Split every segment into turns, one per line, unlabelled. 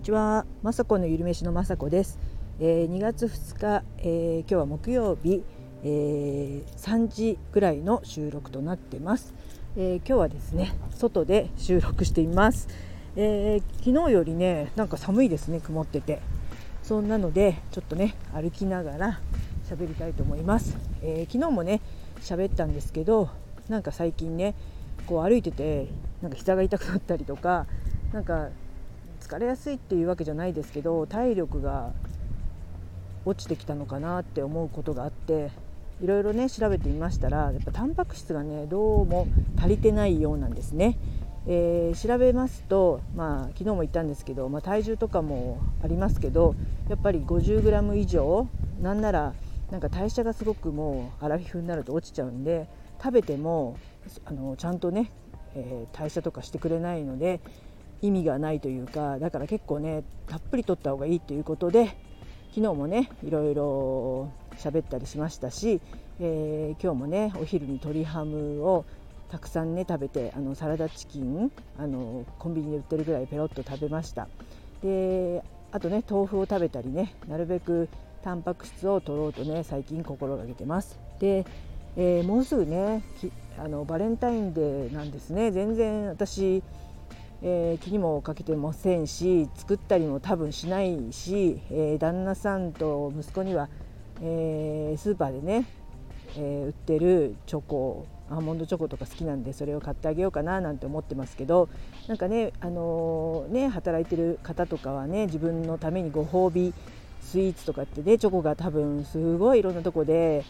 にちは、まさこのゆるめしのまさこです、えー、2月2日、えー、今日は木曜日、えー、3時ぐらいの収録となってます、え今日はですね外で収録しています、え昨日よりねなんか寒いですね曇ってて。そんなのでちょっとね歩きながら喋りたいと思います、え昨日もね喋ったんですけどなんか最近ねこう歩いててなんか膝が痛くなったりとかなんか疲れやすいっていうわけじゃないですけど体力が落ちてきたのかなって思うことがあっていろいろね調べてみましたらやっぱタンパク質がねどうも足りてないようなんですね。えー、調べますと、まあ、昨日も言ったんですけど、まあ、体重とかもありますけどやっぱり 50g 以上なんならなんか代謝がすごくもうアラフィフになると落ちちゃうんで食べてもあのちゃんとね、えー、代謝とかしてくれないので意味がないというかだから結構ねたっぷりとった方がいいということで昨日もねいろいろ喋ったりしましたし、えー、今日もねお昼に鶏ハムをたくさんね食べてあのサラダチキンあのコンビニで売ってるぐらいペロッと食べました。であとね豆腐を食べたりねなるべくタンパク質を取ろうとね最近心がけてます。で、えー、もうすぐねあのバレンタインデーなんですね。全然私えー、気にもかけてませんし作ったりも多分しないし、えー、旦那さんと息子には、えー、スーパーでね、え売ってるチョコアーモンドチョコとか好きなんでそれを買ってあげようかななんて思ってますけどなんかね,、あのね働いてる方とかはね自分のためにご褒美スイーツとかってねチョコが多分すごいいろんなとこで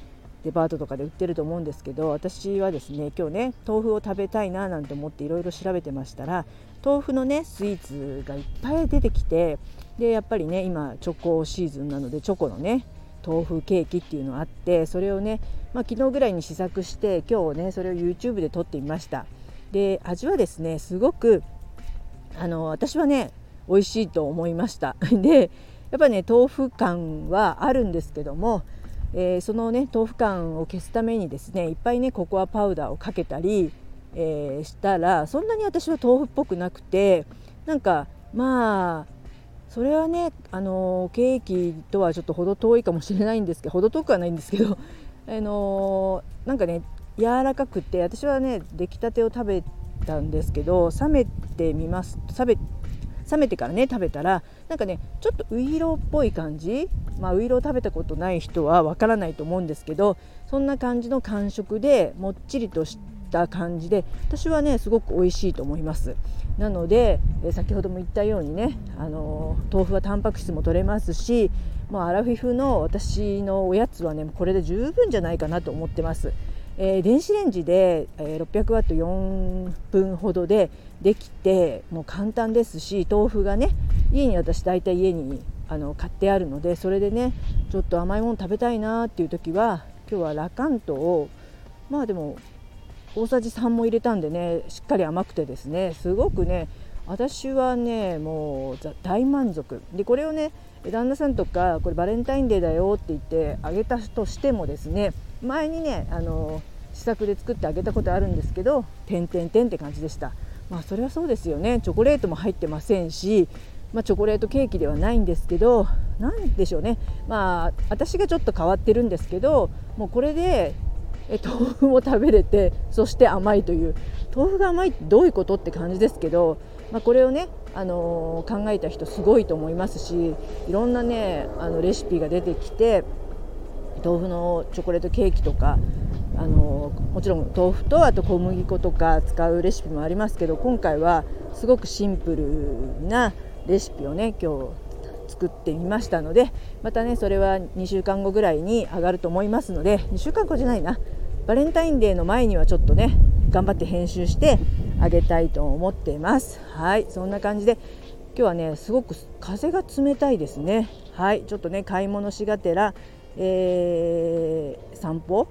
デパートとかで売ってると思うんですけど私はですね今日ね豆腐を食べたいななんて思っていろいろ調べてましたら豆腐のねスイーツがいっぱい出てきてでやっぱりね今チョコシーズンなのでチョコのね豆腐ケーキっていうのがあってそれをね、まあ、昨日ぐらいに試作して今日ねそれを YouTube で撮ってみました。で味はですねすごくあの私はね美味しいと思いました。でやっぱね豆腐感はあるんですけどもえー、そのね豆腐感を消すためにですねいっぱいねココアパウダーをかけたり、えー、したらそんなに私は豆腐っぽくなくてなんかまあそれはねあのケーキとはちょっと程遠いかもしれないんですけど程遠くはないんですけど あのなんかね柔らかくて私はね出来たてを食べたんですけど冷めてみます冷め冷めてからね食べたらなんかねちょっとウイローっぽい感じまあウイロー食べたことない人はわからないと思うんですけどそんな感じの感触でもっちりとした感じで私はねすごく美味しいと思います。なので、先ほども言ったようにねあの豆腐はタンパク質も取れますしもうアラフィフの私のおやつはねこれで十分じゃないかなと思ってます。えー、電子レンジで、えー、600ワット4分ほどでできてもう簡単ですし豆腐がね家に私大体家にあの買ってあるのでそれでねちょっと甘いもの食べたいなっていう時は今日はラカントをまあでも大さじ3も入れたんでねしっかり甘くてですねすごくね私はねもう大満足。でこれをね旦那さんとかこれバレンタインデーだよって言ってあげたとしてもですね前にねあの試作で作ってあげたことあるんですけど「てんてんてん」って感じでした。まあそれはそうですよね。チョコレートも入ってませんし、まあ、チョコレートケーキではないんですけど何でしょうね。まあ私がちょっと変わってるんですけどもうこれで豆腐も食べれてそして甘いという。豆腐が甘いってどういうことって感じですけど、まあ、これをね、あの、考えた人すごいと思いますしいろんなねあのレシピが出てきて豆腐のチョコレートケーキとかあのもちろん豆腐とあと小麦粉とか使うレシピもありますけど今回はすごくシンプルなレシピをね今日作ってみましたのでまたねそれは2週間後ぐらいに上がると思いますので2週間後じゃないな。バレンタインデーの前にはちょっとね頑張って編集してあげたいと思っています。はいそんな感じで今日はねすごく風が冷たいですね。はいちょっとね買い物しがてら、えー、散歩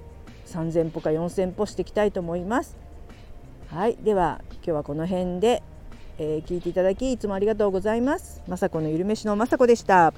3000歩か4000歩していきたいと思います。はいでは今日はこの辺で、えー、聞いていただきいつもありがとうございます。雅子のゆるめしの雅子でした。